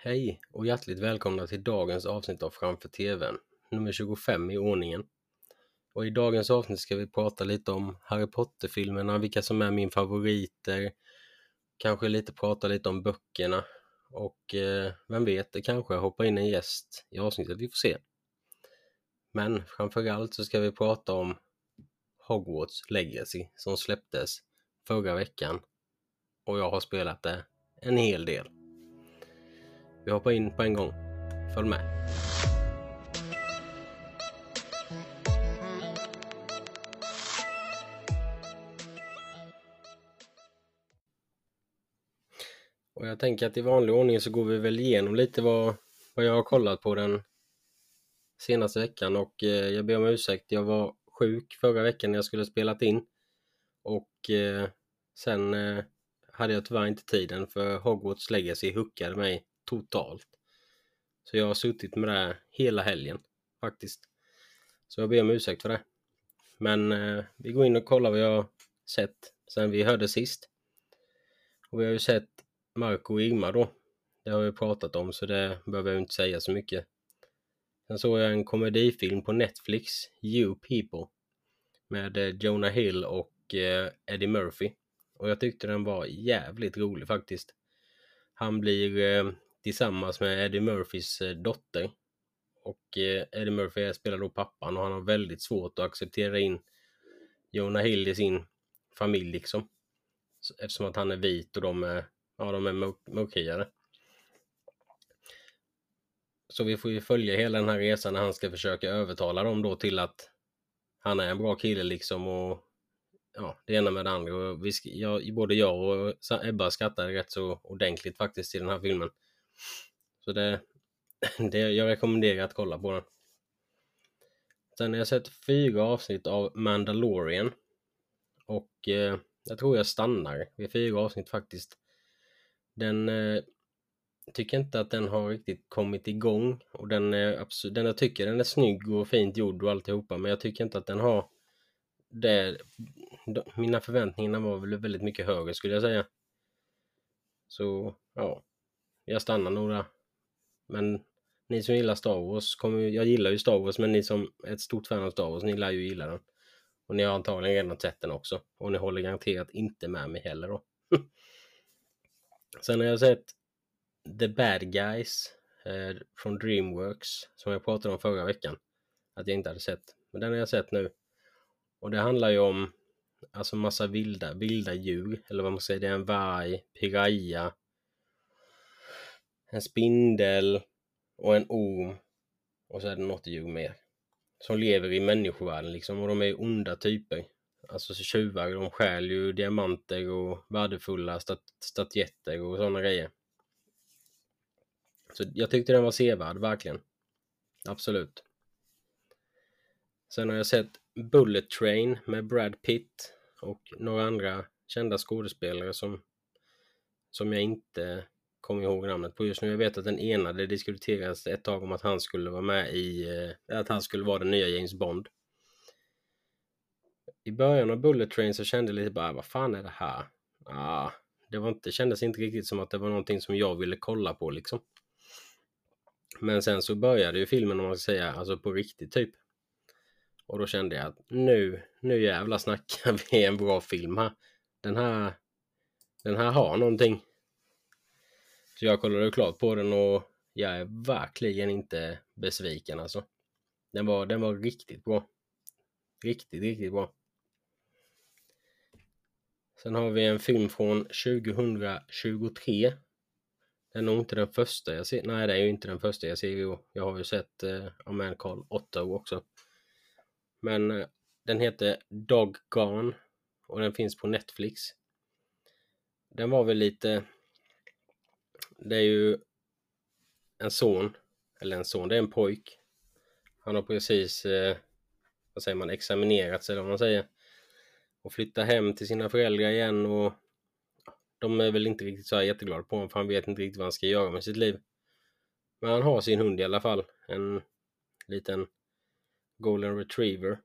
Hej och hjärtligt välkomna till dagens avsnitt av Framför TVn, nummer 25 i ordningen. Och i dagens avsnitt ska vi prata lite om Harry Potter-filmerna, vilka som är min favoriter, kanske lite prata lite om böckerna och eh, vem vet, det kanske hoppar in en gäst i avsnittet, vi får se. Men framförallt så ska vi prata om Hogwarts Legacy som släpptes förra veckan och jag har spelat det en hel del. Vi hoppar in på en gång. Följ med. Och jag tänker att i vanlig ordning så går vi väl igenom lite vad, vad jag har kollat på den senaste veckan och eh, jag ber om ursäkt. Jag var sjuk förra veckan när jag skulle spelat in och eh, sen eh, hade jag tyvärr inte tiden för Hogwarts Legacy hookade mig totalt. Så jag har suttit med det hela helgen faktiskt. Så jag ber om ursäkt för det. Men eh, vi går in och kollar vad jag har sett sen vi hörde sist. Och vi har ju sett Marco och Irma då. Det har vi pratat om så det behöver jag inte säga så mycket. Sen såg jag en komedifilm på Netflix, You People. Med eh, Jonah Hill och eh, Eddie Murphy. Och jag tyckte den var jävligt rolig faktiskt. Han blir eh, tillsammans med Eddie Murphys eh, dotter. Och eh, Eddie Murphy spelar då pappan och han har väldigt svårt att acceptera in Jonah Hill i sin familj liksom. Eftersom att han är vit och de är, ja, de är mörkhyade. Så vi får ju följa hela den här resan när han ska försöka övertala dem då till att han är en bra kille liksom och ja, det ena med det andra. Och vi, ja, både jag och Ebba skrattade rätt så ordentligt faktiskt i den här filmen. Så det, det, jag rekommenderar att kolla på den. Sen har jag sett fyra avsnitt av Mandalorian. Och eh, jag tror jag stannar vid fyra avsnitt faktiskt. Den eh, tycker inte att den har riktigt kommit igång. Och den eh, är absolut, den jag tycker den är snygg och fint gjord och alltihopa. Men jag tycker inte att den har det. Mina förväntningar var väl väldigt mycket högre skulle jag säga. Så ja, jag stannar nog där. Men ni som gillar Star Wars, kommer, jag gillar ju Star Wars, men ni som är ett stort fan av Star Wars, ni lär ju gilla den. Och ni har antagligen redan sett den också. Och ni håller garanterat inte med mig heller då. Sen har jag sett The Bad Guys eh, från Dreamworks som jag pratade om förra veckan. Att jag inte hade sett. Men den har jag sett nu. Och det handlar ju om alltså massa vilda, vilda djur. Eller vad man säger, det är en varg, piraya, en spindel och en orm. Och så är det något djur mer. Som lever i människovärlden liksom och de är onda typer. Alltså så tjuvar, de stjäl ju diamanter och värdefulla stat statyetter och sådana grejer. Så jag tyckte den var sevärd, verkligen. Absolut. Sen har jag sett Bullet Train med Brad Pitt och några andra kända skådespelare som, som jag inte kommer ihåg namnet på just nu. Jag vet att den ena, det diskuterades ett tag om att han skulle vara med i, eh, att han skulle vara den nya James Bond. I början av Bullet Train så kände jag lite bara, vad fan är det här? Ah, det var inte, kändes inte riktigt som att det var någonting som jag ville kolla på liksom. Men sen så började ju filmen om man ska säga, alltså på riktigt typ. Och då kände jag att nu, nu jävlar snackar vi en bra film här. Den här, den här har någonting. Så jag kollade klart på den och jag är verkligen inte besviken alltså. Den var, den var riktigt bra. Riktigt, riktigt bra. Sen har vi en film från 2023. Det är nog inte den första jag ser. Nej, det är ju inte den första jag ser. Jag har ju sett eh, A Man Called Otto också. Men eh, den heter Dog Gone och den finns på Netflix. Den var väl lite det är ju en son, eller en son, det är en pojk. Han har precis, eh, vad säger man, examinerats eller vad man säger. Och flyttar hem till sina föräldrar igen och de är väl inte riktigt så här jätteglada på honom för han vet inte riktigt vad han ska göra med sitt liv. Men han har sin hund i alla fall. En liten golden retriever.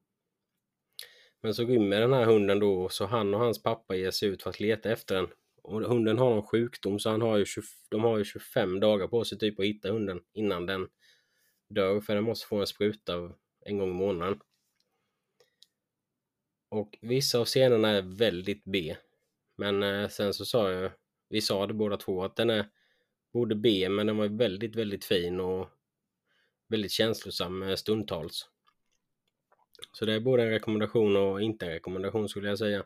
Men så rymmer den här hunden då så han och hans pappa ger sig ut för att leta efter den. Och hunden har någon sjukdom så han har ju 20, de har ju 25 dagar på sig typ att hitta hunden innan den dör för den måste få en spruta en gång i månaden. Och vissa av scenerna är väldigt B. Men eh, sen så sa jag, vi sa det båda två, att den är både B men den var väldigt, väldigt fin och väldigt känslosam eh, stundtals. Så det är både en rekommendation och inte en rekommendation skulle jag säga.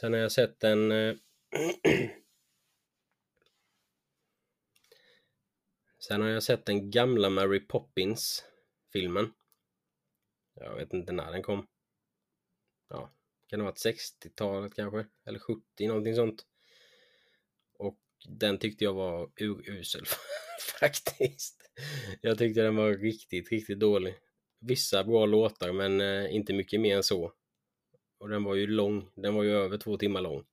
Sen har jag sett en eh, Sen har jag sett den gamla Mary Poppins filmen. Jag vet inte när den kom. Ja, kan det ha varit 60-talet kanske? Eller 70, någonting sånt. Och den tyckte jag var urusel faktiskt. Jag tyckte den var riktigt, riktigt dålig. Vissa bra låtar men eh, inte mycket mer än så. Och den var ju lång, den var ju över två timmar lång.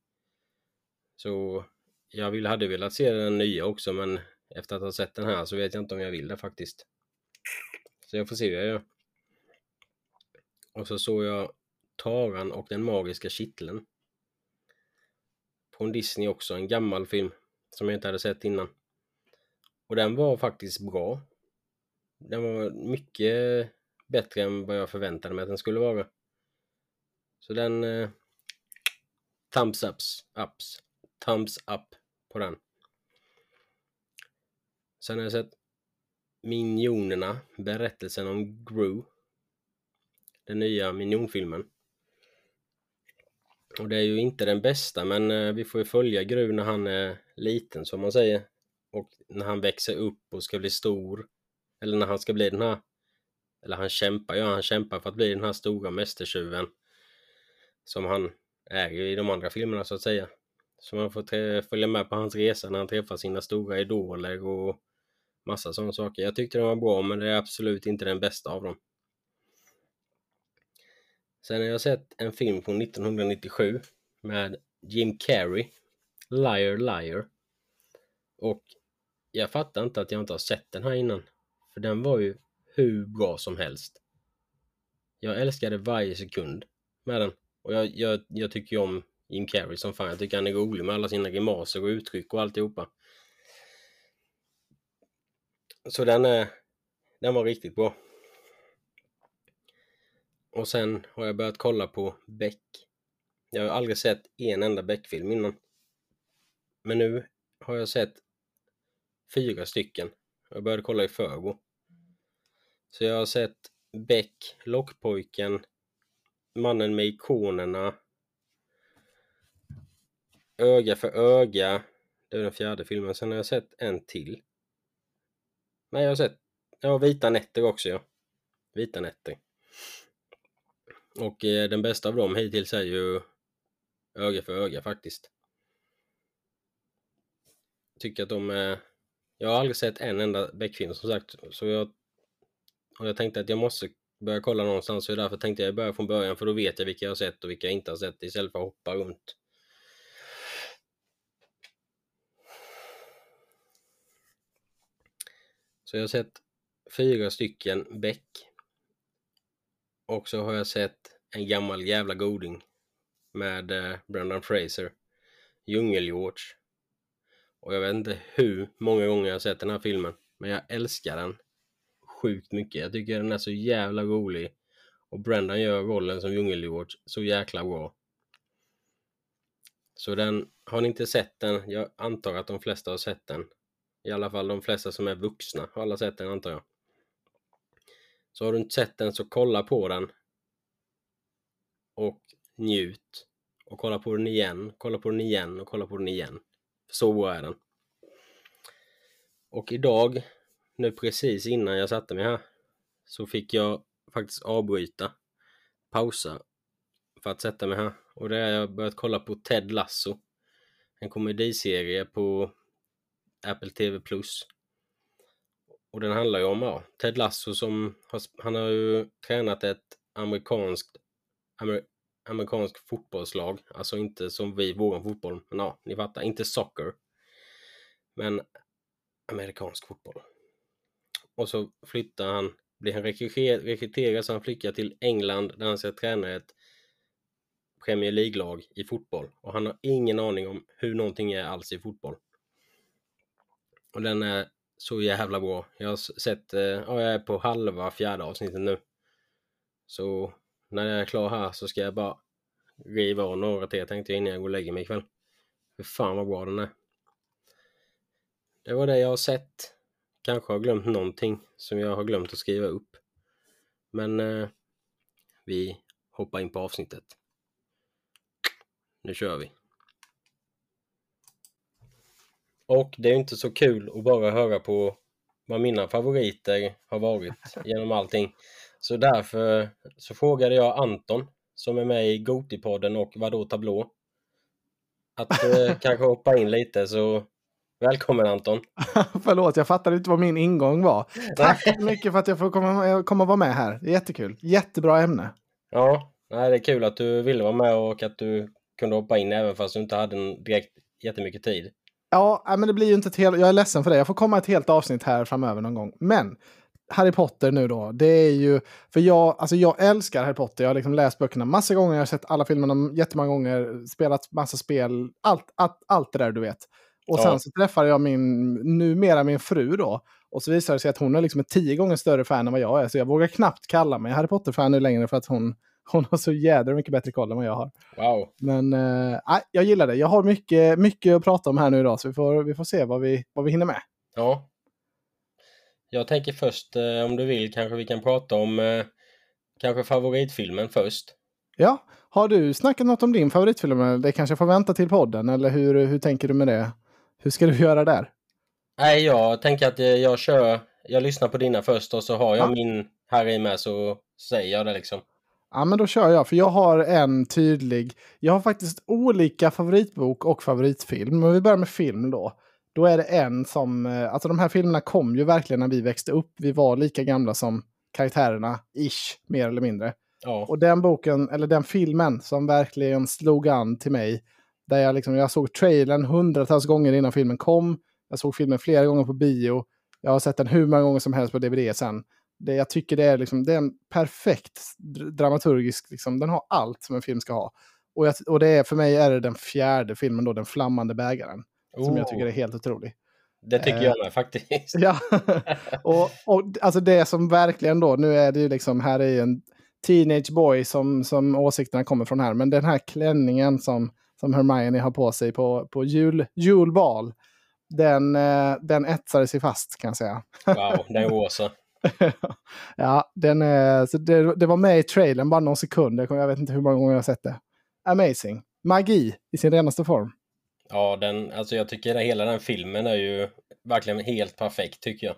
Så jag vill, hade velat se den nya också men efter att ha sett den här så vet jag inte om jag vill det faktiskt. Så jag får se hur jag gör. Och så såg jag Taran och den magiska kitteln. På en Disney också, en gammal film som jag inte hade sett innan. Och den var faktiskt bra. Den var mycket bättre än vad jag förväntade mig att den skulle vara. Så den... Eh, thumbs ups, ups, thumbs up på den. Sen har jag sett Minionerna, berättelsen om Gru. Den nya Minionfilmen. Och det är ju inte den bästa men eh, vi får ju följa Gru när han är liten som man säger. Och när han växer upp och ska bli stor. Eller när han ska bli den här eller han kämpar, ja han kämpar för att bli den här stora mästertjuven som han är i de andra filmerna så att säga. Så man får följa med på hans resa när han träffar sina stora idoler och massa sådana saker. Jag tyckte den var bra men det är absolut inte den bästa av dem. Sen har jag sett en film från 1997 med Jim Carrey, Liar Liar. Och jag fattar inte att jag inte har sett den här innan. För den var ju hur bra som helst. Jag älskade varje sekund med den. Och jag, jag, jag tycker ju om Jim Carrey som fan. Jag tycker han är rolig med alla sina grimaser och uttryck och alltihopa. Så den, är, den var riktigt bra. Och sen har jag börjat kolla på Beck. Jag har aldrig sett en enda Beck-film innan. Men nu har jag sett fyra stycken. Jag började kolla i förrgår. Så jag har sett Beck, Lockpojken, Mannen med ikonerna, Öga för öga. Det är den fjärde filmen. Sen har jag sett en till. Nej, jag har sett ja, Vita nätter också. Ja. Vita nätter. Och eh, den bästa av dem hittills är ju Öga för öga faktiskt. Tycker att de är... Jag har aldrig sett en enda Beck-film som sagt. Så jag... Och jag tänkte att jag måste börja kolla någonstans. Så därför tänkte jag börja från början för då vet jag vilka jag har sett och vilka jag inte har sett istället för att hoppa runt. Så jag har sett fyra stycken Beck. Och så har jag sett en gammal jävla goding med eh, Brendan Fraser. Djungel-George. Och jag vet inte hur många gånger jag har sett den här filmen. Men jag älskar den sjukt mycket. Jag tycker den är så jävla rolig. Och Brendan gör rollen som djungel så jäkla bra. Så den, har ni inte sett den, jag antar att de flesta har sett den, i alla fall de flesta som är vuxna har alla sett den antar jag. Så har du inte sett den så kolla på den. Och njut. Och kolla på den igen, kolla på den igen och kolla på den igen. Så bra är den. Och idag, nu precis innan jag satte mig här, så fick jag faktiskt avbryta, pausa, för att sätta mig här. Och det är jag börjat kolla på Ted Lasso. En komediserie på Apple TV Plus. Och den handlar ju om ja, Ted Lasso som har, han har ju tränat ett amerikanskt amer, amerikansk fotbollslag. Alltså inte som vi, våran fotboll. Men ja, ni fattar. Inte soccer. Men amerikansk fotboll. Och så flyttar han, blir han rekryterad som flyttar till England där han ska träna ett Premier League-lag i fotboll och han har ingen aning om hur någonting är alls i fotboll. Och den är så jävla bra. Jag har sett, eh, ja jag är på halva fjärde avsnittet nu. Så när jag är klar här så ska jag bara riva av några till tänkte jag innan jag går och lägger mig ikväll. fy fan vad bra den är. Det var det jag har sett. Kanske har glömt någonting som jag har glömt att skriva upp. Men eh, vi hoppar in på avsnittet. Nu kör vi. Och det är inte så kul att bara höra på vad mina favoriter har varit genom allting. Så därför så frågade jag Anton som är med i Gotipodden och Vadå Tablå att eh, kanske hoppa in lite så välkommen Anton! Förlåt, jag fattade inte vad min ingång var. Tack så mycket för att jag får komma, komma och vara med här. Det är jättekul. Jättebra ämne. Ja, nej, det är kul att du ville vara med och att du kunde hoppa in även fast du inte hade en direkt jättemycket tid. Ja, men det blir ju inte ett helt... Jag är ledsen för det. Jag får komma ett helt avsnitt här framöver någon gång. Men Harry Potter nu då, det är ju... För jag, alltså jag älskar Harry Potter. Jag har liksom läst böckerna massa gånger, jag har sett alla filmerna jättemånga gånger, spelat massa spel, allt, allt, allt det där du vet. Och ja. sen så träffade jag min, numera min fru då. Och så visade det sig att hon är liksom ett tio gånger större fan än vad jag är. Så jag vågar knappt kalla mig Harry Potter-fan nu längre för att hon, hon har så jädra mycket bättre koll än vad jag har. Wow. Men äh, jag gillar det. Jag har mycket, mycket att prata om här nu idag, så vi får, vi får se vad vi, vad vi hinner med. Ja. Jag tänker först, eh, om du vill, kanske vi kan prata om eh, kanske favoritfilmen först. Ja, har du snackat något om din favoritfilm? Det kanske får vänta till podden, eller hur, hur tänker du med det? Hur ska du göra där? Nej, jag tänker att jag kör, jag lyssnar på dina först och så har jag ja. min här i med så säger jag det liksom. Ja, men då kör jag, för jag har en tydlig... Jag har faktiskt olika favoritbok och favoritfilm. Men vi börjar med film då. Då är det en som... Eh, alltså de här filmerna kom ju verkligen när vi växte upp. Vi var lika gamla som karaktärerna, ish, mer eller mindre. Ja. Och den boken, eller den filmen som verkligen slog an till mig. Där jag liksom, jag såg trailern hundratals gånger innan filmen kom. Jag såg filmen flera gånger på bio. Jag har sett den hur många gånger som helst på DVD sen. Det, jag tycker det är, liksom, det är en perfekt dramaturgisk, liksom, den har allt som en film ska ha. Och, jag, och det är, för mig är det den fjärde filmen då, Den flammande bägaren. Oh. Som jag tycker är helt otrolig. Det tycker jag med faktiskt. ja, och, och alltså det som verkligen då, nu är det ju liksom, här är ju en teenage boy som, som åsikterna kommer från här, men den här klänningen som, som Hermione har på sig på, på jul, julbal, den, eh, den etsade sig fast kan jag säga. Wow, den är rosa. ja, den är, så det, det, var med i trailern bara någon sekund. Jag vet inte hur många gånger jag har sett det. Amazing. Magi i sin renaste form. Ja, den, alltså jag tycker att hela den filmen är ju verkligen helt perfekt tycker jag.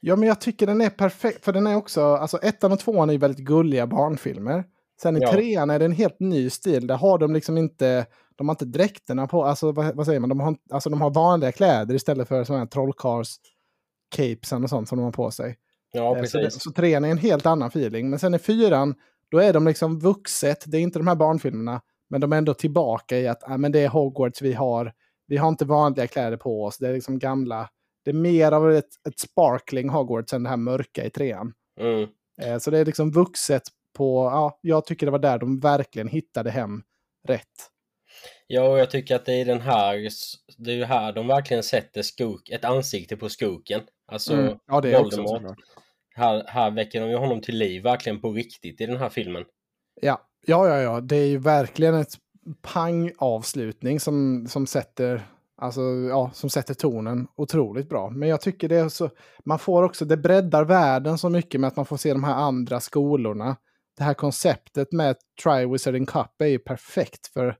Ja, men jag tycker den är perfekt. För den är också, alltså ettan och tvåan är ju väldigt gulliga barnfilmer. Sen i ja. trean är det en helt ny stil. Där har de liksom inte, de har inte dräkterna på, alltså vad, vad säger man, de har, alltså de har vanliga kläder istället för sådana här trollkars capesen och sånt som de har på sig. Ja, precis. Eh, så, så trean är en helt annan feeling. Men sen i fyran, då är de liksom vuxet. Det är inte de här barnfilmerna. Men de är ändå tillbaka i att äh, men det är Hogwarts vi har. Vi har inte vanliga kläder på oss. Det är liksom gamla. Det är mer av ett, ett sparkling Hogwarts än det här mörka i trean. Mm. Eh, så det är liksom vuxet på, ja, jag tycker det var där de verkligen hittade hem rätt. Ja, och jag tycker att det är den här, det är ju här de verkligen sätter skok, ett ansikte på skoken. Alltså mm. ja, det är Voldemort. Också, här, här väcker de ju honom till liv verkligen på riktigt i den här filmen. Ja, ja, ja, ja. det är ju verkligen ett pang-avslutning som, som sätter Alltså, ja, som sätter tonen otroligt bra. Men jag tycker det är så, man får också, det breddar världen så mycket med att man får se de här andra skolorna. Det här konceptet med Triwizard Cup är ju perfekt för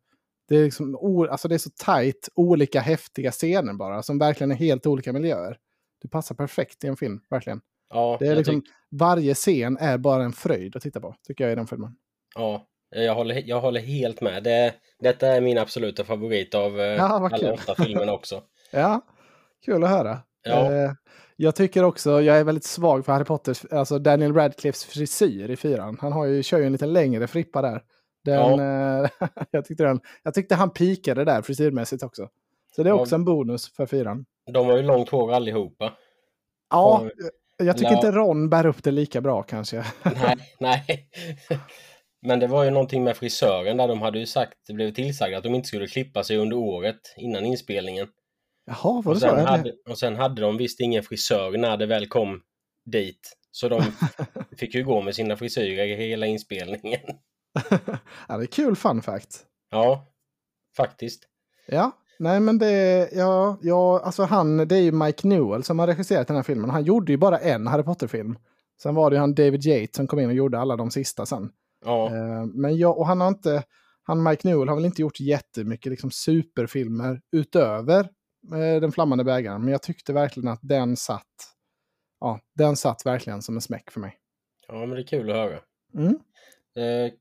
det är, liksom, alltså det är så tajt, olika häftiga scener bara, som verkligen är helt olika miljöer. Det passar perfekt i en film, verkligen. Ja, det är liksom, varje scen är bara en fröjd att titta på, tycker jag i den filmen. Ja, jag håller, jag håller helt med. Det, detta är min absoluta favorit av eh, ja, alla åtta filmerna också. ja, kul att höra. Ja. Eh, jag tycker också, jag är välcket svag för Harry Potters, alltså Daniel Radcliffes frisyr i fyran. Han har ju, kör ju en lite längre frippa där. Den, ja. Eh, jag, tyckte den, jag tyckte han pikade där frisyrmässigt också. Så det är också ja. en bonus för fyran. De har ju långt hår allihopa. Ja, jag tycker ja. inte Ron bär upp det lika bra kanske. Nej, nej. Men det var ju någonting med frisören där de hade ju sagt, det blev tillsagda att de inte skulle klippa sig under året innan inspelningen. Jaha, var Och det så? hade, och sen hade de visst ingen frisör när det väl kom dit. Så de fick ju gå med sina frisyrer hela inspelningen. ja, det är kul fun fact. Ja, faktiskt. Ja, nej men det, ja, ja, alltså han, det är ju Mike Newell som har regisserat den här filmen. Han gjorde ju bara en Harry Potter-film. Sen var det ju han David Yates som kom in och gjorde alla de sista sen. Ja, Eh, Men jag, och han har inte, han Mike Newell har väl inte gjort jättemycket liksom superfilmer utöver eh, Den flammande bägaren. Men jag tyckte verkligen att den satt, ja, den satt verkligen som en smäck för mig. ja men det är kul att höra. Mm. Eh,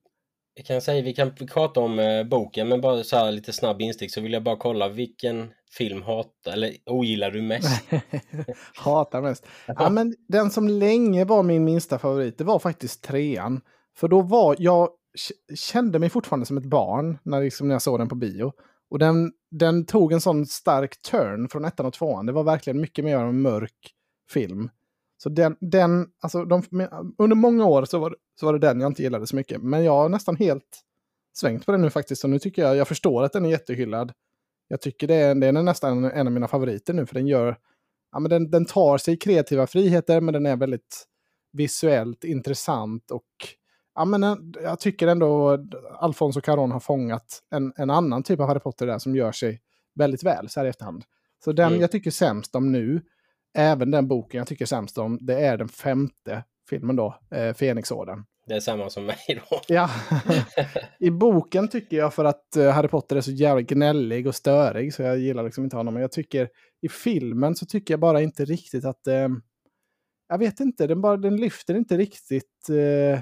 jag kan säga, vi kan prata om eh, boken, men bara så här lite snabb instick så vill jag bara kolla vilken film hatar eller ogillar du mest? Hatar mest. Ja, men den som länge var min minsta favorit, det var faktiskt trean. För då var jag kände mig fortfarande som ett barn när, liksom, när jag såg den på bio. Och den, den tog en sån stark turn från ettan och tvåan. Det var verkligen mycket mer av en mörk film. Så den, den alltså de, under många år så var, så var det den jag inte gillade så mycket. Men jag har nästan helt svängt på den nu faktiskt. Och nu tycker jag, jag förstår att den är jättehyllad. Jag tycker det är, den är nästan en av mina favoriter nu, för den gör, ja men den, den tar sig kreativa friheter, men den är väldigt visuellt intressant och ja men en- jag tycker ändå Alfonso Caron har fångat en, en annan typ av Harry Potter där som gör sig väldigt väl så här i efterhand. Så den Mm. jag tycker sämst om nu, även den boken jag tycker sämst om, det är den femte filmen då, eh, Fenixorden. Det är samma som mig då. Ja, i boken tycker jag för att eh, Harry Potter är så jävla gnällig och störig så jag gillar liksom inte honom. Men jag tycker i filmen så tycker jag bara inte riktigt att... Eh, jag vet inte, den, bara, den lyfter inte riktigt... Eh,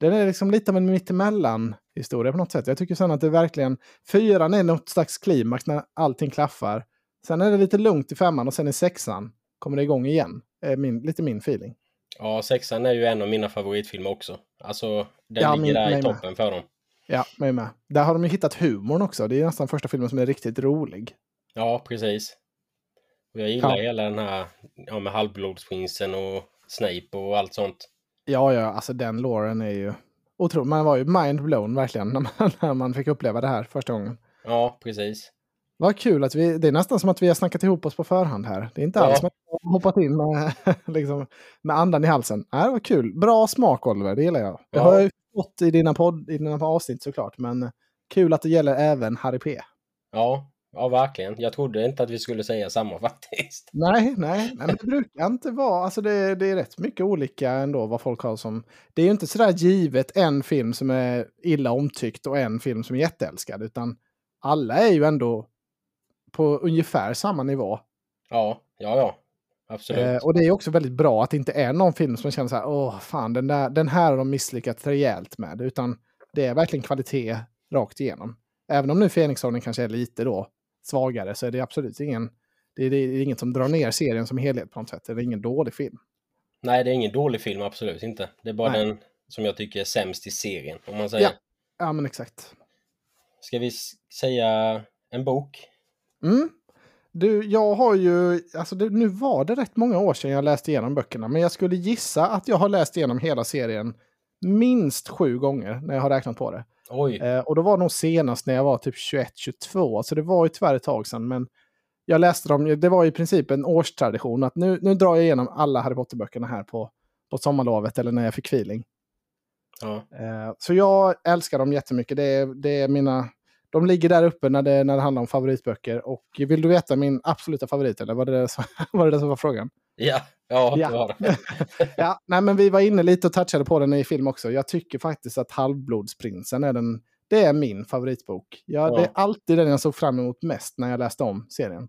den är liksom lite av en mittemellan historia på något sätt. Jag tycker sen att det verkligen... Fyran är något slags klimax när allting klaffar. Sen är det lite lugnt i femman och sen i sexan kommer det igång igen. Eh, min, lite min feeling. Ja, sexan är ju en av mina favoritfilmer också. Alltså, den Ja, ligger där i med. toppen för dem. Ja, mig med. Där har de ju hittat humorn också. Det är nästan första filmen som är riktigt rolig. Ja, precis. Och jag gillar Ja. hela den här ja, med halvblodsprinsen och Snape och allt sånt. Ja, ja, alltså den låren är ju otrolig. Man var ju mind-blown verkligen när man, när man fick uppleva det här första gången. Ja, precis. Vad kul att vi, det är nästan som att vi har snackat ihop oss på förhand här. Det är inte Ja. alls som att vi har hoppat in med, liksom, med andan i halsen. Nej, det var kul. Bra smak Oliver, det gillar jag. Det Ja. har jag ju fått i dina, podd, i dina avsnitt såklart, men kul att det gäller även Harry P. Ja, ja, verkligen. Jag trodde inte att vi skulle säga samma faktiskt. Nej, nej, nej men det brukar inte vara, alltså det, det är rätt mycket olika ändå vad folk har som, det är ju inte sådär givet en film som är illa omtyckt och en film som är jätteälskad, utan alla är ju ändå på ungefär samma nivå. Ja, ja, ja. Absolut. Eh, och det är också väldigt bra att det inte är någon film som känner så här, åh fan, den, där, den här har de misslyckats rejält med, utan det är verkligen kvalitet rakt igenom. Även om nu Fenixorden kanske är lite då svagare så är det absolut ingen, det är, det är inget som drar ner serien som helhet på något sätt. Det är ingen dålig film. Nej, det är ingen dålig film, absolut inte. Det är bara Nej. den som jag tycker är sämst i serien, om man säger. Ja. Ja, men exakt. Ska vi säga en bok? Mm. Du, jag har ju, alltså det, nu var det rätt många år sedan jag läste igenom böckerna, men jag skulle gissa att jag har läst igenom hela serien minst sju gånger när jag har räknat på det. Oj, Eh, och då var det nog senast när jag var typ 21-22, så det var ju tyvärr ett tag sedan. Men jag läste dem, det var i princip en årstradition att nu, nu drar jag igenom alla Harry Potter-böckerna här på, på sommarlovet eller när jag fick feeling. ja. Eh, så jag älskar dem jättemycket. Det är, det är mina, de ligger där uppe när det, när det handlar om favoritböcker. Och vill du veta min absoluta favorit, eller var det det som var, det det som var frågan? Ja, ja, Ja. Ja, nej, men vi var inne lite och touchade på den i film också. Jag tycker faktiskt att Halvblodsprinsen är den, det är min favoritbok. Ja, Ja. Det är alltid den jag såg fram emot mest när jag läste om serien.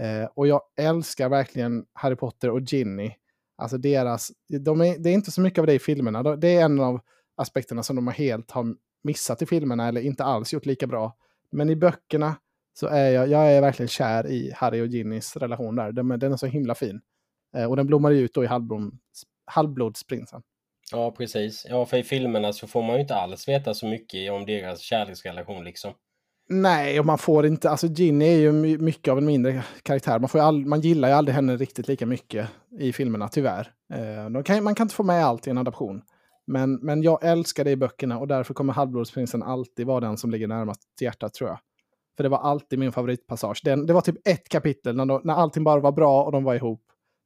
Eh, och jag älskar verkligen Harry Potter och Ginny. Alltså deras, de är, det är inte så mycket av det i filmerna. De- Det är en av aspekterna som de har helt har missat i filmerna eller inte alls gjort lika bra. Men i böckerna så är jag, jag är verkligen kär i Harry och Ginnys relation där. Den, den är så himla fin. Eh, och den blommar ju ut då i halvblom, halvblodsprinsen. Ja, precis. Ja, för i filmerna så får man ju inte alls veta så mycket om deras kärleksrelation liksom. Nej, och man får inte, alltså Ginny är ju my- mycket av en mindre karaktär. Man, får all, man gillar ju aldrig henne riktigt lika mycket i filmerna, tyvärr. Eh, kan, man kan inte få med allt i en adaption. Men, men jag älskar det i böckerna och därför kommer Halvblodsprinsen alltid vara den som ligger närmast hjärtat tror jag. För det var alltid min favoritpassage. Den, det var typ ett kapitel när, de, när allting bara var bra och de var ihop.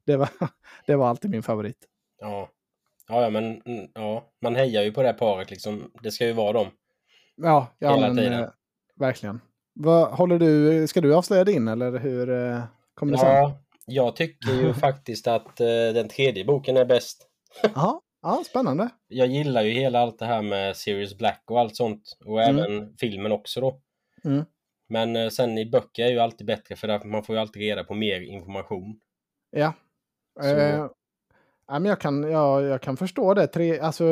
Det var, det var alltid min favorit. Ja. Ja, men mm, ja, man hejar ju på det här paret liksom. Det ska ju vara dem. Ja, ja Hela men tiden. eh, verkligen. Vad, håller du, ska du avslöja din eller hur eh, kommer det? Ja, jag tycker ju faktiskt att eh, den tredje boken är bäst. Ja, ja, spännande. Jag gillar ju hela allt det här med Sirius Black och allt sånt. Och Mm. även filmen också då. Mm. Men eh, sen i böcker är ju alltid bättre för man får ju alltid reda på mer information. Ja. Så- Eh, men jag, kan, ja, jag kan förstå det. Tre, alltså,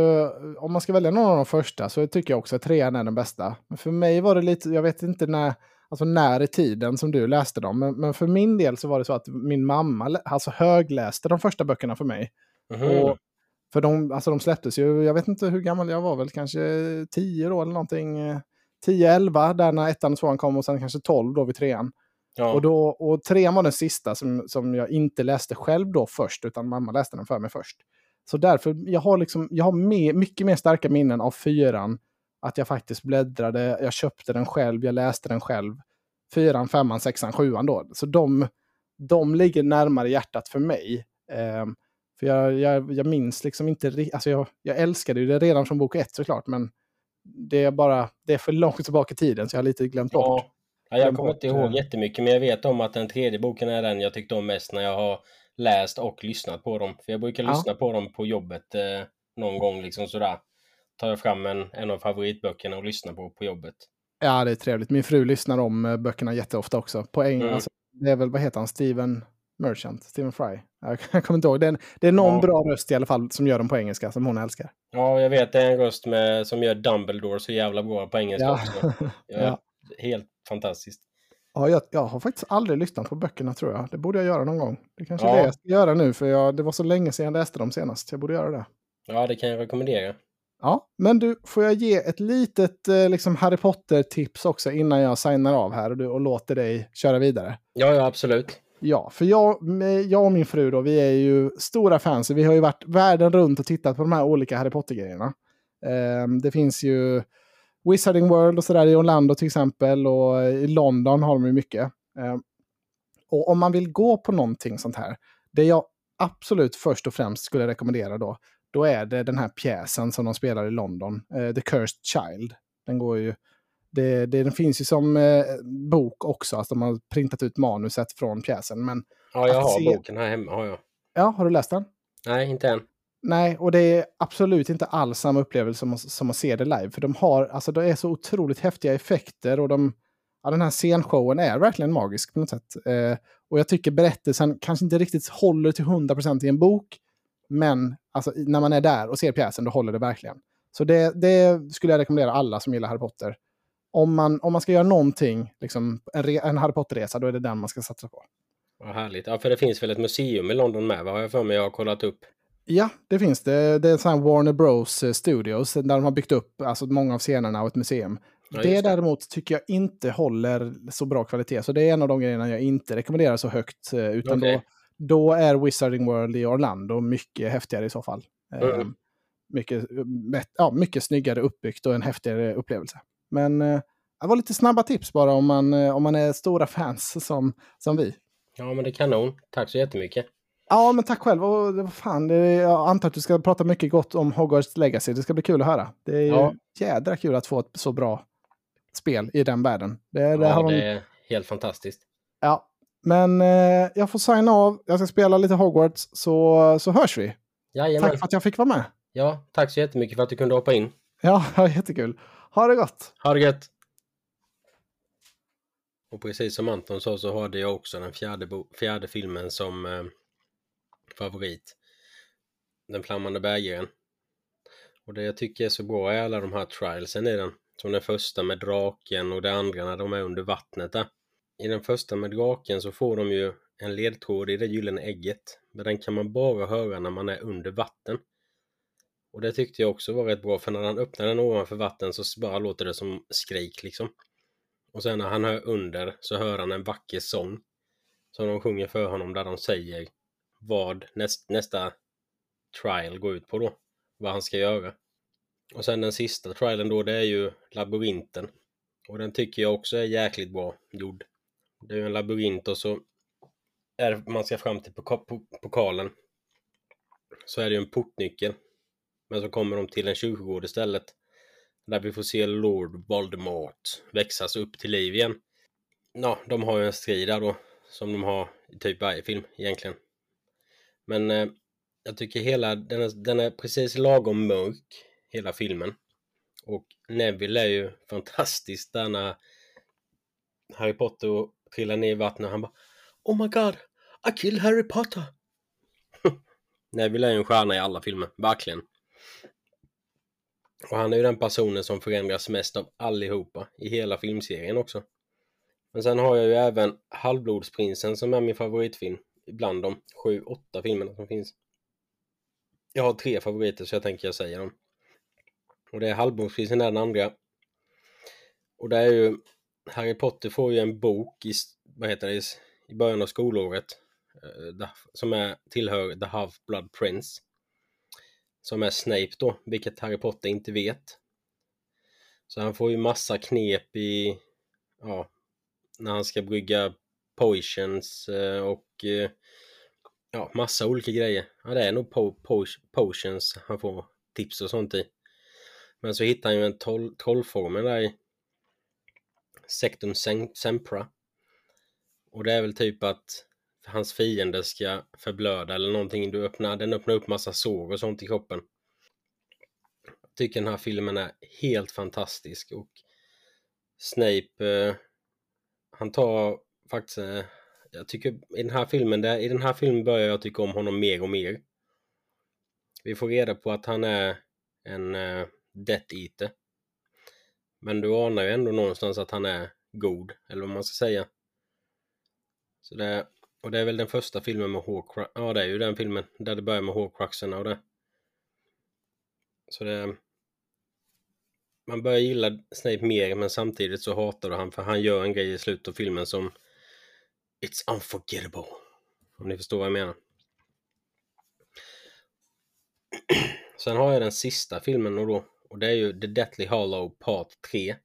om man ska välja någon av de första så tycker jag också att trean är den bästa. Men för mig var det lite, jag vet inte när, alltså när i tiden som du läste dem. Men, men för min del så var det så att min mamma alltså högläste de första böckerna för mig. Mhm. Och, för de, alltså de släpptes ju, jag vet inte hur gammal jag var, väl kanske 10 då eller någonting. eh, 10-11 där när ettan och tvåan kom och sen kanske 12 då vid trean. ja. Och, då, och trean var den sista som, som jag inte läste själv då först, utan mamma läste den för mig först. Så därför, jag har, liksom, jag har mer, mycket mer starka minnen av fyran. Att jag faktiskt bläddrade, jag köpte den själv, jag läste den själv. Fyran, femman, sexan, sjuan då. Så de, de ligger närmare hjärtat för mig. Ehm, för jag, jag, jag minns liksom inte, alltså jag, jag älskade ju det redan från bok ett såklart, men det är bara, det är för långt tillbaka i tiden så jag har lite glömt bort. Ja. Ja, jag kommer inte ihåg eh, jättemycket men jag vet om att den tredje boken är den jag tyckte om mest när jag har läst och lyssnat på dem. För jag brukar Ja. lyssna på dem på jobbet eh, någon gång liksom sådär. Tar jag fram en, en av favoritböckerna och lyssnar på på jobbet. Ja, det är trevligt. Min fru lyssnar om eh, böckerna jätteofta också. På eng- Mm. alltså, det är väl, vad heter han, Steven Merchant? Steven Fry? Jag, kommer inte ihåg. Det är, det är någon Ja. bra röst i alla fall som gör dem på engelska, som hon älskar. Ja, jag vet det är en röst med, som gör Dumbledore så jävla bra på engelska Ja. också. Ja. Helt fantastiskt. Ja, jag, jag har faktiskt aldrig lyssnat på böckerna tror jag. Det borde jag göra någon gång. Det kanske är Ja. det jag ska göra nu, för jag, det var så länge sedan jag läste dem senast. Jag borde göra det. Ja, det kan jag rekommendera. Ja, men du, får jag ge ett litet eh, liksom Harry Potter-tips också innan jag signar av här och, du, och låter dig köra vidare? Ja, ja absolut. Ja, för jag, jag och min fru då, vi är ju stora fans. Vi har ju varit världen runt och tittat på de här olika Harry Potter-grejerna. Um, det finns ju Wizarding World och sådär i Orlando till exempel och i London har de ju mycket. Um, och om man vill gå på någonting sånt här, det jag absolut först och främst skulle rekommendera då, då är det den här pjäsen som de spelar i London, uh, The Cursed Child. Den går ju det, det, den finns ju som eh, bok också, alltså de har printat ut manuset från pjäsen. Men Ja, jag har se- boken här hemma. Har jag. ja, har du läst den? Nej, inte än. Nej, och det är absolut inte alls samma upplevelse som, som att se det live. För de har, alltså det är så otroligt häftiga effekter och de, ja, den här scenshowen är verkligen magisk på något sätt. Eh, och jag tycker berättelsen kanske inte riktigt håller till 100% i en bok. Men alltså, när man är där och ser pjäsen, då håller det verkligen. Så det, det skulle jag rekommendera alla som gillar Harry Potter. Om man, om man ska göra någonting, liksom, en, re, en Harry Potter-resa, då är det den man ska satsa på. Vad härligt. Ja, för det finns väl ett museum i London med, vad har jag för mig? Jag har kollat upp. Ja, det finns det. Det är sån här Warner Bros Studios där de har byggt upp alltså, många av scenerna och ett museum. Ja, det det. däremot tycker jag inte håller så bra kvalitet. Så det är en av de grejerna jag inte rekommenderar så högt. eh, Utan Okej. då, då är Wizarding World i Orlando mycket häftigare i så fall. Mm. Mycket, eh, ja, mycket snyggare uppbyggt och en häftigare upplevelse. Men eh, det var lite snabba tips bara om man, eh, om man är stora fans som, som vi. Ja, men det är kanon. Tack så jättemycket. Ja, men tack själv. Och, det- vad fan, det, jag antar att du ska prata mycket gott om Hogwarts Legacy. Det ska bli kul att höra. Det är Ja. jädra kul att få ett så bra spel i den världen. Det, det Ja, har de, det är helt fantastiskt. ja. Men eh, jag får signa av. Jag ska spela lite Hogwarts, så, så hörs vi. Jajamän. Tack för att jag fick vara med. Ja, tack så jättemycket för att du kunde hoppa in. Ja, jättekul. Ha det gott. Ha det gött! Och precis som Anton sa så hade jag också den fjärde, fjärde filmen som eh, favorit. Den flammande bägaren. Och det jag tycker är så bra är alla de här trialsen i den. Som den första med draken och det andra när de är under vattnet där. I den första med draken så får de ju en ledtråd i det gyllene ägget. Men den kan man bara höra när man är under vatten. Och det tyckte jag också var rätt bra för när han öppnar den ovanför vatten så bara låter det som skrik liksom. Och sen när han hör under så hör han en vacker sång. Som de sjunger för honom där de säger vad näst, nästa trial går ut på då. vad han ska göra. Och sen den sista trialen då, det är ju labyrinten. Och den tycker jag också är jäkligt bra gjord. Det är ju en labyrint och så är det, man ska fram till pokalen. Så är det ju en portnyckel. Men så kommer de till en kyrkogård istället. Där vi får se Lord Voldemort växas upp till liv igen. Ja, de har ju en strid där då. Som de har i typ varje film egentligen. Men eh, jag tycker hela, den är, den är precis lagom mörk. Hela filmen. Och Neville är ju fantastisk där när Harry Potter trillar ner i vattnet och han bara Oh my god, I killed Harry Potter! Neville är ju en stjärna i alla filmer, verkligen. Och han är ju den personen som förändras mest av allihopa i hela filmserien också. Men sen har jag ju även Halvblodsprinsen som är min favoritfilm bland de sju, åtta filmerna som finns. Jag har tre favoriter så jag tänker jag säger dem. Och det är Halvblodsprinsen är den andra. Och det är ju Harry Potter får ju en bok i, vad heter det, i början av skolåret eh, som är, tillhör The Half-Blood Prince som är Snape då, vilket Harry Potter inte vet. Så han får ju massa knep i, ja, när han ska brygga potions eh, och eh, ja, massa olika grejer. Ja, det är nog po po potions han får tips och sånt i. Men så hittar han ju en troll trollformel där i Sectum Sempra. Och det är väl typ att hans fiende ska förblöda eller någonting. Du öppnar, den öppnar upp massa sår och sånt i kroppen. Jag tycker den här filmen är helt fantastisk och Snape, eh, han tar faktiskt, eh, jag tycker i den här filmen, där, i den här filmen börjar jag tycka om honom mer och mer. Vi får reda på att han är en eh, Death Eater. Men du anar ju ändå någonstans att han är god, eller vad man ska säga. Så det, och det är väl den första filmen med Horcrux, ja det är ju den filmen där det börjar med Horcruxerna och det. Så det... Man börjar gilla Snape mer men samtidigt så hatar du han för han gör en grej i slutet av filmen som It's unforgettable. Om ni förstår vad jag menar. Sen har jag den sista filmen och då och det är ju The Deathly Hollow Part 3.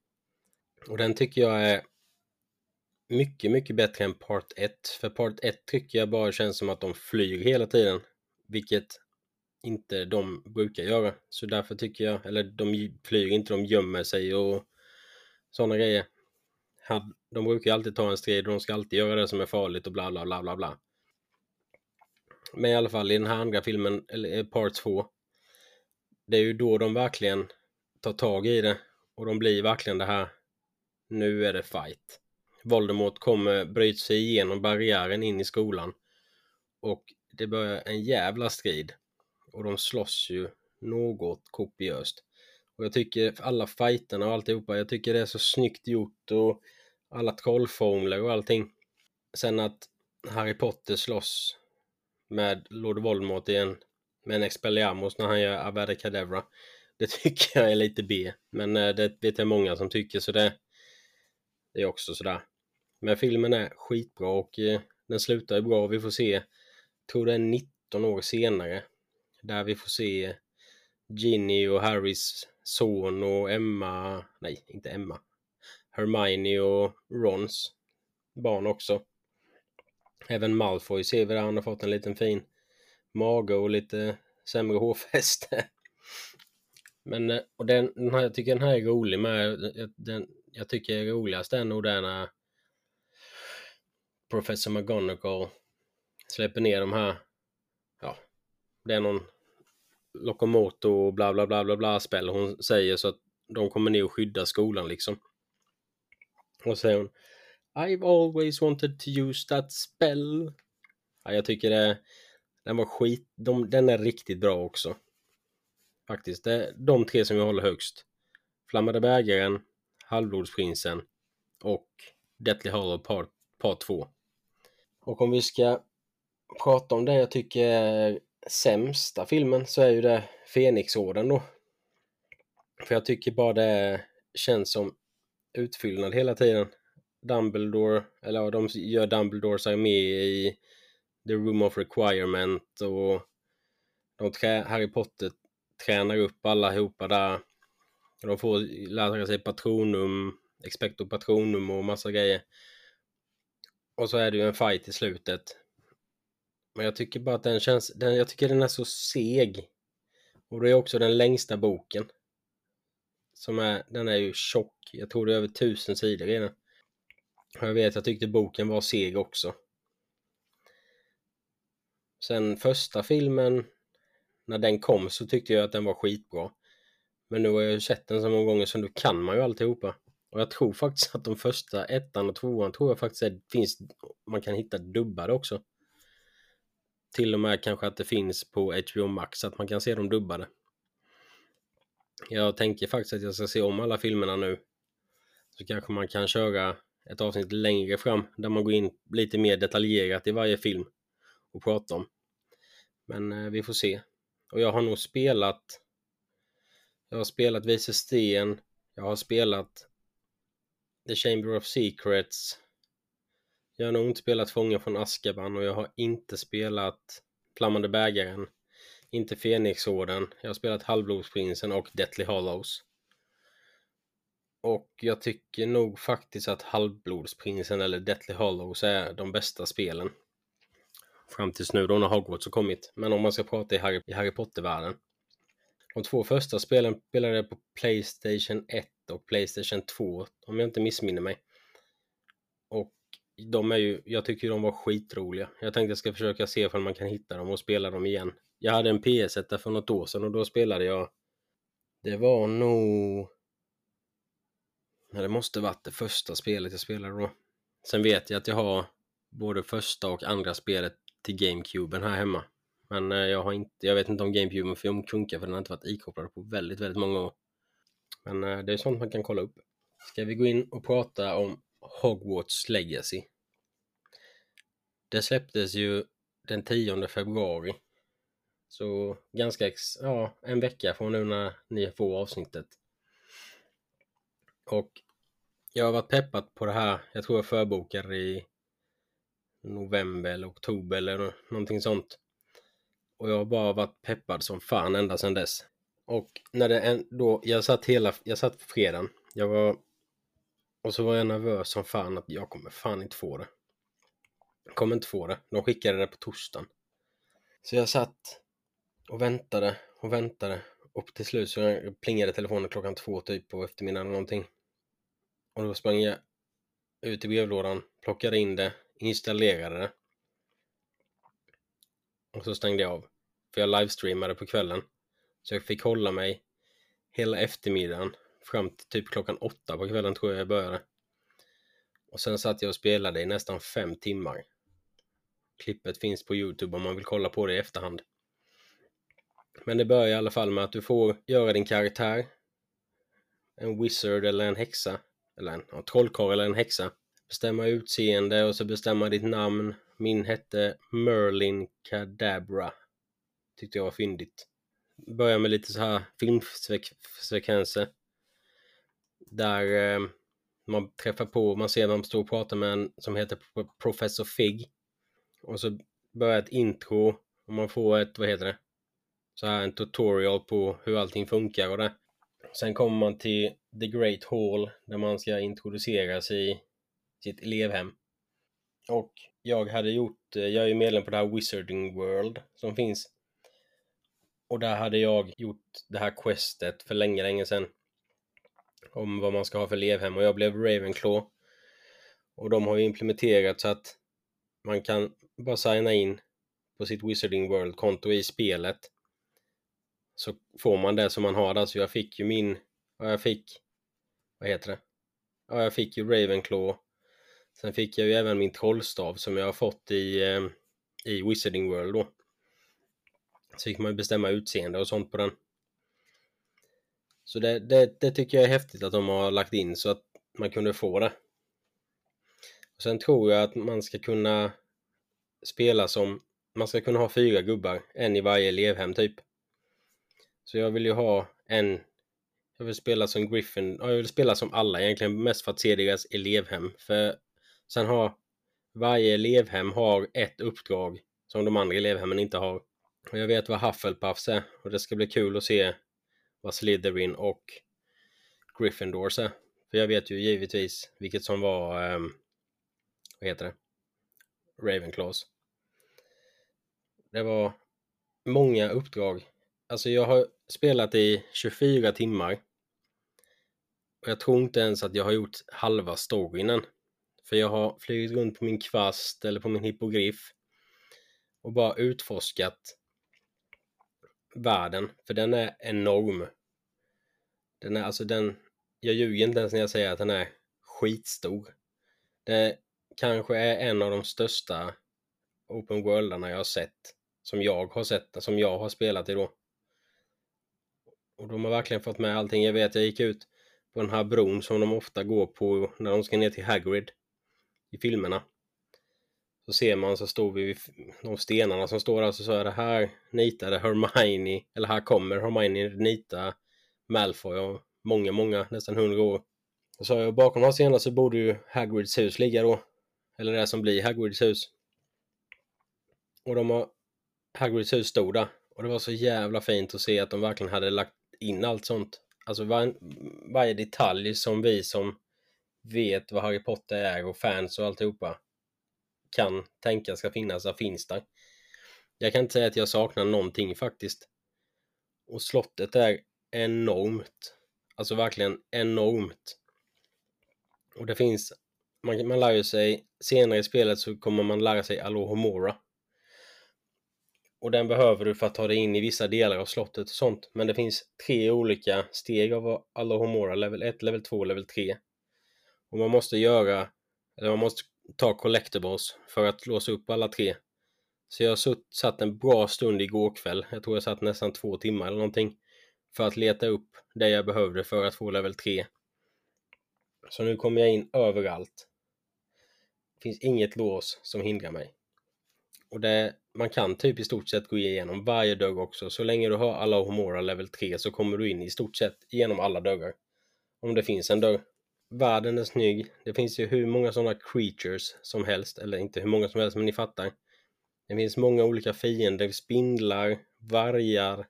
Och den tycker jag är mycket, mycket bättre än Part 1. För Part 1 tycker jag bara känns som att de flyr hela tiden. Vilket inte de brukar göra. Så därför tycker jag, eller de flyr inte, de gömmer sig och sådana grejer. De brukar alltid ta en strid och de ska alltid göra det som är farligt och bla bla bla bla bla. Men i alla fall i den här andra filmen, eller eh, Part 2. Det är ju då de verkligen tar tag i det och de blir verkligen det här nu är det fight. Voldemort kommer bryta sig igenom barriären in i skolan och det börjar en jävla strid och de slåss ju något kopiöst. Och jag tycker alla fighterna och alltihopa, jag tycker det är så snyggt gjort och alla trollformler och allting. Sen att Harry Potter slåss med Lord Voldemort i en, med en Expelliarmus när han gör Avada Kedavra. Det tycker jag är lite B, men eh, det vet jag många som tycker så det, det är också sådär. Men filmen är skitbra och eh, den slutar ju bra. Vi får se, tror det är 19 år senare, där vi får se Ginny och Harrys son och Emma, nej inte Emma, Hermione och Rons barn också. Även Malfoy ser vi där han har fått en liten fin mage och lite sämre hårfäste. Men eh, och den, den här, jag tycker den här är rolig med. Den, jag tycker roligast är nog den när Professor McGonagall släpper ner de här. Ja, det är någon lokomotor och bla bla bla bla bla spel hon säger så att de kommer ner och skyddar skolan liksom. Och så säger hon I've always wanted to use that spell. Ja, jag tycker det, den var skit, de, den är riktigt bra också. Faktiskt, det är de tre som jag håller högst. Flammade bägaren, Halvblodsprinsen och Deathly Hollow Part, part 2. Och om vi ska prata om det jag tycker är sämsta filmen så är ju det Fenixorden då. För jag tycker bara det känns som utfyllnad hela tiden. Dumbledore, eller ja, de gör Dumbledores armé i The Room of Requirement och de trä, Harry Potter tränar upp allihopa där. De får lära sig patronum, expecto patronum och massa grejer. Och så är det ju en fight i slutet. Men jag tycker bara att den känns, den, jag tycker den är så seg. Och det är också den längsta boken. Som är, den är ju tjock. Jag tror det är över tusen sidor i den. Och jag vet, jag tyckte boken var seg också. Sen första filmen, när den kom så tyckte jag att den var skitbra. Men nu har jag ju sett den så många gånger så nu kan man ju alltihopa. Och jag tror faktiskt att de första, ettan och tvåan tror jag faktiskt är finns, man kan hitta dubbade också. Till och med kanske att det finns på HBO Max att man kan se dem dubbade. Jag tänker faktiskt att jag ska se om alla filmerna nu. Så kanske man kan köra ett avsnitt längre fram där man går in lite mer detaljerat i varje film och pratar om. Men eh, vi får se. Och jag har nog spelat jag har spelat vise Sten. Jag har spelat The Chamber of Secrets. Jag har nog inte spelat Fången från Azkaban och jag har inte spelat Flammande bägaren. Inte Fenixorden. Jag har spelat Halvblodsprinsen och Deathly Hollows. Och jag tycker nog faktiskt att Halvblodsprinsen eller Deathly Hollows är de bästa spelen. Fram tills nu då när Hogwarts har kommit. Men om man ska prata i Harry, i Harry Potter-världen. De två första spelen spelade jag på Playstation 1 och Playstation 2 om jag inte missminner mig. Och de är ju, jag tycker de var skitroliga. Jag tänkte jag ska försöka se om man kan hitta dem och spela dem igen. Jag hade en PS1 för något år sedan och då spelade jag Det var nog Nej, det måste varit det första spelet jag spelade då. Sen vet jag att jag har både första och andra spelet till GameCuben här hemma. Men eh, jag har inte, jag vet inte om GameCuben funkar för den har inte varit ikopplad på väldigt, väldigt många år. Men eh, det är sånt man kan kolla upp. Ska vi gå in och prata om Hogwarts Legacy? Det släpptes ju den 10 februari. Så ganska, ex ja, en vecka från nu när ni får avsnittet. Och jag har varit peppad på det här. Jag tror jag förbokade i november eller oktober eller någonting sånt. Och jag har bara varit peppad som fan ända sedan dess. Och när det en, då, jag satt hela, jag satt på fredagen. Jag var, och så var jag nervös som fan att jag kommer fan inte få det. Jag kommer inte få det. De skickade det på torsdagen. Så jag satt och väntade och väntade. Och till slut så plingade telefonen klockan två typ på eftermiddagen eller någonting. Och då sprang jag ut i brevlådan, plockade in det, installerade det. Och så stängde jag av. För jag livestreamade på kvällen. Så jag fick hålla mig hela eftermiddagen fram till typ klockan åtta på kvällen tror jag jag började. Och sen satt jag och spelade i nästan fem timmar. Klippet finns på Youtube om man vill kolla på det i efterhand. Men det börjar i alla fall med att du får göra din karaktär. En wizard eller en häxa. Eller en ja, trollkarl eller en häxa. Bestämma utseende och så bestämma ditt namn. Min hette Merlin Cadabra. Tyckte jag var fyndigt. Börjar med lite så här filmsekvenser. Där eh, man träffar på, man ser man står och pratar med en som heter Professor Fig. Och så börjar ett intro och man får ett, vad heter det? Så här en tutorial på hur allting funkar och det. Sen kommer man till The Great Hall där man ska introduceras i sitt elevhem. Och jag hade gjort, eh, jag är ju medlem på det här Wizarding World som finns. Och där hade jag gjort det här questet för länge, länge sedan. Om vad man ska ha för levhem och jag blev Ravenclaw. Och de har ju implementerat så att man kan bara signa in på sitt Wizarding World-konto i spelet. Så får man det som man har där. Så jag fick ju min, ja, jag fick, vad heter det? Ja, jag fick ju Ravenclaw Sen fick jag ju även min trollstav som jag har fått i, eh, i Wizarding World då. Så fick man ju bestämma utseende och sånt på den. Så det, det, det, tycker jag är häftigt att de har lagt in så att man kunde få det. Och sen tror jag att man ska kunna spela som, man ska kunna ha fyra gubbar, en i varje elevhem typ. Så jag vill ju ha en, jag vill spela som Griffin, jag vill spela som alla egentligen, mest för att se deras elevhem. För Sen har varje elevhem har ett uppdrag som de andra elevhemmen inte har. Och jag vet vad Hufflepuffs är och det ska bli kul att se vad Slytherin och Gryffindors är. För jag vet ju givetvis vilket som var, um, vad heter det, Ravenclaws. Det var många uppdrag. Alltså jag har spelat i 24 timmar. Och jag tror inte ens att jag har gjort halva storyn än. För jag har flugit runt på min kvast eller på min hippogriff och bara utforskat världen, för den är enorm. Den är alltså den, jag ljuger inte ens när jag säger att den är skitstor. Det kanske är en av de största open worldarna jag har sett. Som jag har sett, som jag har spelat i då. Och de har verkligen fått med allting. Jag vet, jag gick ut på den här bron som de ofta går på när de ska ner till Hagrid i filmerna. Så ser man så står vi vid de stenarna som står där så är det här nitade Hermione, eller här kommer Hermione nita Malfoy och många, många, nästan hundra år. Och så jag, bakom de här stenarna så borde ju Hagrids hus ligga då. Eller det som blir Hagrids hus. Och de har Hagrids hus stod där. Och det var så jävla fint att se att de verkligen hade lagt in allt sånt. Alltså var, varje detalj som vi som vet vad Harry Potter är och fans och alltihopa kan tänka ska finnas, där finns där. Jag kan inte säga att jag saknar någonting faktiskt. Och slottet är enormt. Alltså verkligen enormt. Och det finns, man, man lär ju sig, senare i spelet så kommer man lära sig Alohomora. Och den behöver du för att ta dig in i vissa delar av slottet och sånt. Men det finns tre olika steg av Alohomora, level 1, level 2 level 3. Och man måste göra, eller man måste ta collectibles för att låsa upp alla tre. Så jag satt en bra stund igår kväll, jag tror jag satt nästan två timmar eller någonting, för att leta upp det jag behövde för att få level 3. Så nu kommer jag in överallt. Det finns inget lås som hindrar mig. Och det, man kan typ i stort sett gå igenom varje dörr också. Så länge du har alla Homora level 3 så kommer du in i stort sett genom alla dörrar. Om det finns en dörr världen är snygg. Det finns ju hur många sådana creatures som helst, eller inte hur många som helst, men ni fattar. Det finns många olika fiender, spindlar, vargar,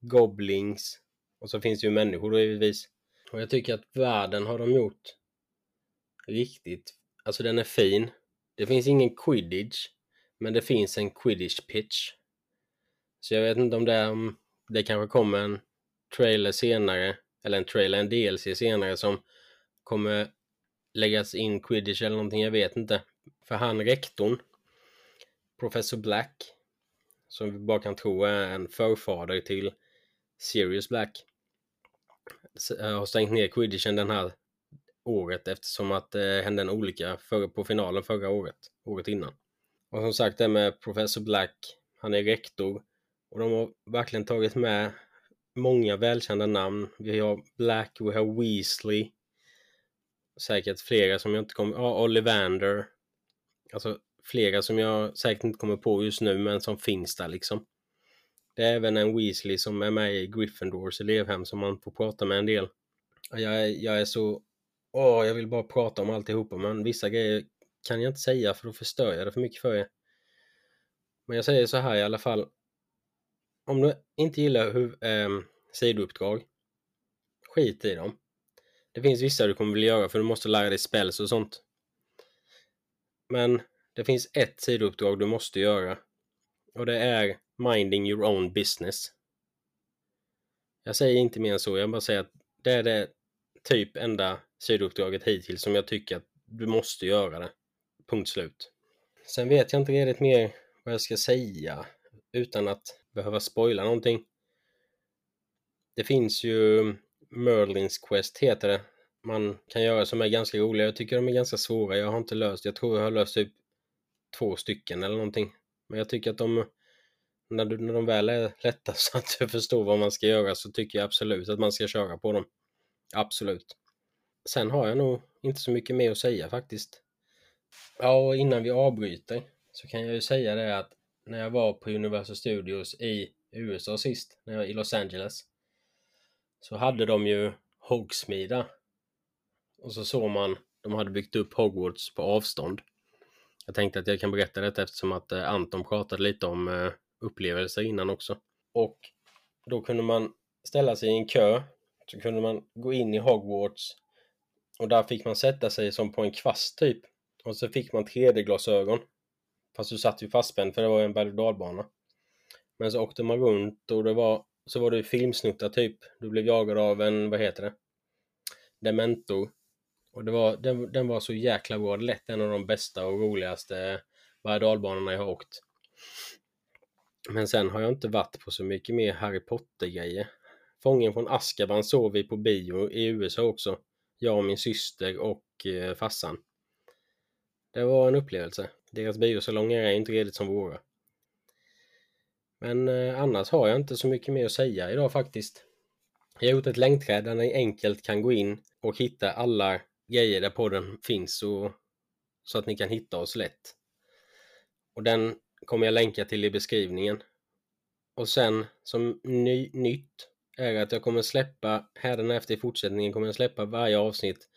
goblins och så finns det ju människor då givetvis. Och jag tycker att världen har de gjort riktigt, alltså den är fin. Det finns ingen quidditch, men det finns en quidditch pitch. Så jag vet inte om det, är, om det kanske kommer en trailer senare, eller en trailer, en DLC senare som kommer läggas in quidditch eller någonting, jag vet inte. För han rektorn, Professor Black, som vi bara kan tro är en förfader till Sirius Black, eh, har stängt ner quidditchen den här året eftersom att det hände en olycka för, på finalen förra året, året innan. Och som sagt det med Professor Black, han är rektor och de har verkligen tagit med många välkända namn. Vi har Black, vi har Weasley, säkert flera som jag inte kommer... Ja, Ollivander. Alltså flera som jag säkert inte kommer på just nu men som finns där liksom. Det är även en Weasley som är med i Gryffindors elevhem som man får prata med en del. Jag är, jag är så... Åh, jag vill bara prata om alltihopa men vissa grejer kan jag inte säga för då förstör jag det för mycket för er. Men jag säger så här i alla fall. Om du inte gillar hur, eh, sidouppdrag, skit i dem. Det finns vissa du kommer vilja göra för du måste lära dig spells och sånt. Men det finns ett sidouppdrag du måste göra. Och det är minding your own business. Jag säger inte mer än så, jag bara säger att det är det typ enda sidouppdraget hittills som jag tycker att du måste göra det. Punkt slut. Sen vet jag inte riktigt mer vad jag ska säga utan att behöva spoila någonting. Det finns ju Merlins Quest heter det. Man kan göra som är ganska roliga. Jag tycker de är ganska svåra. Jag har inte löst, jag tror jag har löst typ två stycken eller någonting. Men jag tycker att de, när, du, när de väl är lätta så att du förstår vad man ska göra så tycker jag absolut att man ska köra på dem. Absolut. Sen har jag nog inte så mycket mer att säga faktiskt. Ja, och innan vi avbryter så kan jag ju säga det att när jag var på Universal Studios i USA sist, när jag var i Los Angeles, så hade de ju Hogsmida Och så såg man, de hade byggt upp Hogwarts på avstånd. Jag tänkte att jag kan berätta detta eftersom att eh, Anton pratade lite om eh, upplevelser innan också. Och då kunde man ställa sig i en kö, så kunde man gå in i Hogwarts och där fick man sätta sig som på en kvast typ. Och så fick man 3D-glasögon. Fast du satt ju fastspänd för det var en berg och dalbana. Men så åkte man runt och det var så var det filmsnuttar typ. Du blev jagad av en, vad heter det? Dementor. Och det var, den, den var så jäkla bra. Lätt en av de bästa och roligaste berg dalbanorna jag har åkt. Men sen har jag inte varit på så mycket mer Harry Potter-grejer. Fången från Azkaban såg vi på bio i USA också. Jag och min syster och eh, farsan. Det var en upplevelse. Deras biosalonger är inte riktigt som våra. Men eh, annars har jag inte så mycket mer att säga idag faktiskt. Jag har gjort ett länkträd där ni enkelt kan gå in och hitta alla grejer där podden finns och, så att ni kan hitta oss lätt. Och den kommer jag länka till i beskrivningen. Och sen som ny, nytt är att jag kommer släppa, efter i fortsättningen kommer jag släppa varje avsnitt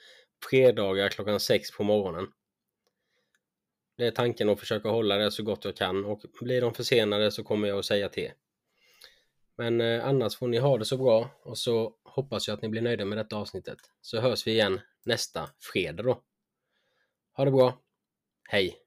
fredagar klockan sex på morgonen. Det är tanken att försöka hålla det så gott jag kan och blir de försenade så kommer jag att säga till. Men eh, annars får ni ha det så bra och så hoppas jag att ni blir nöjda med detta avsnittet. Så hörs vi igen nästa fredag då. Ha det bra. Hej!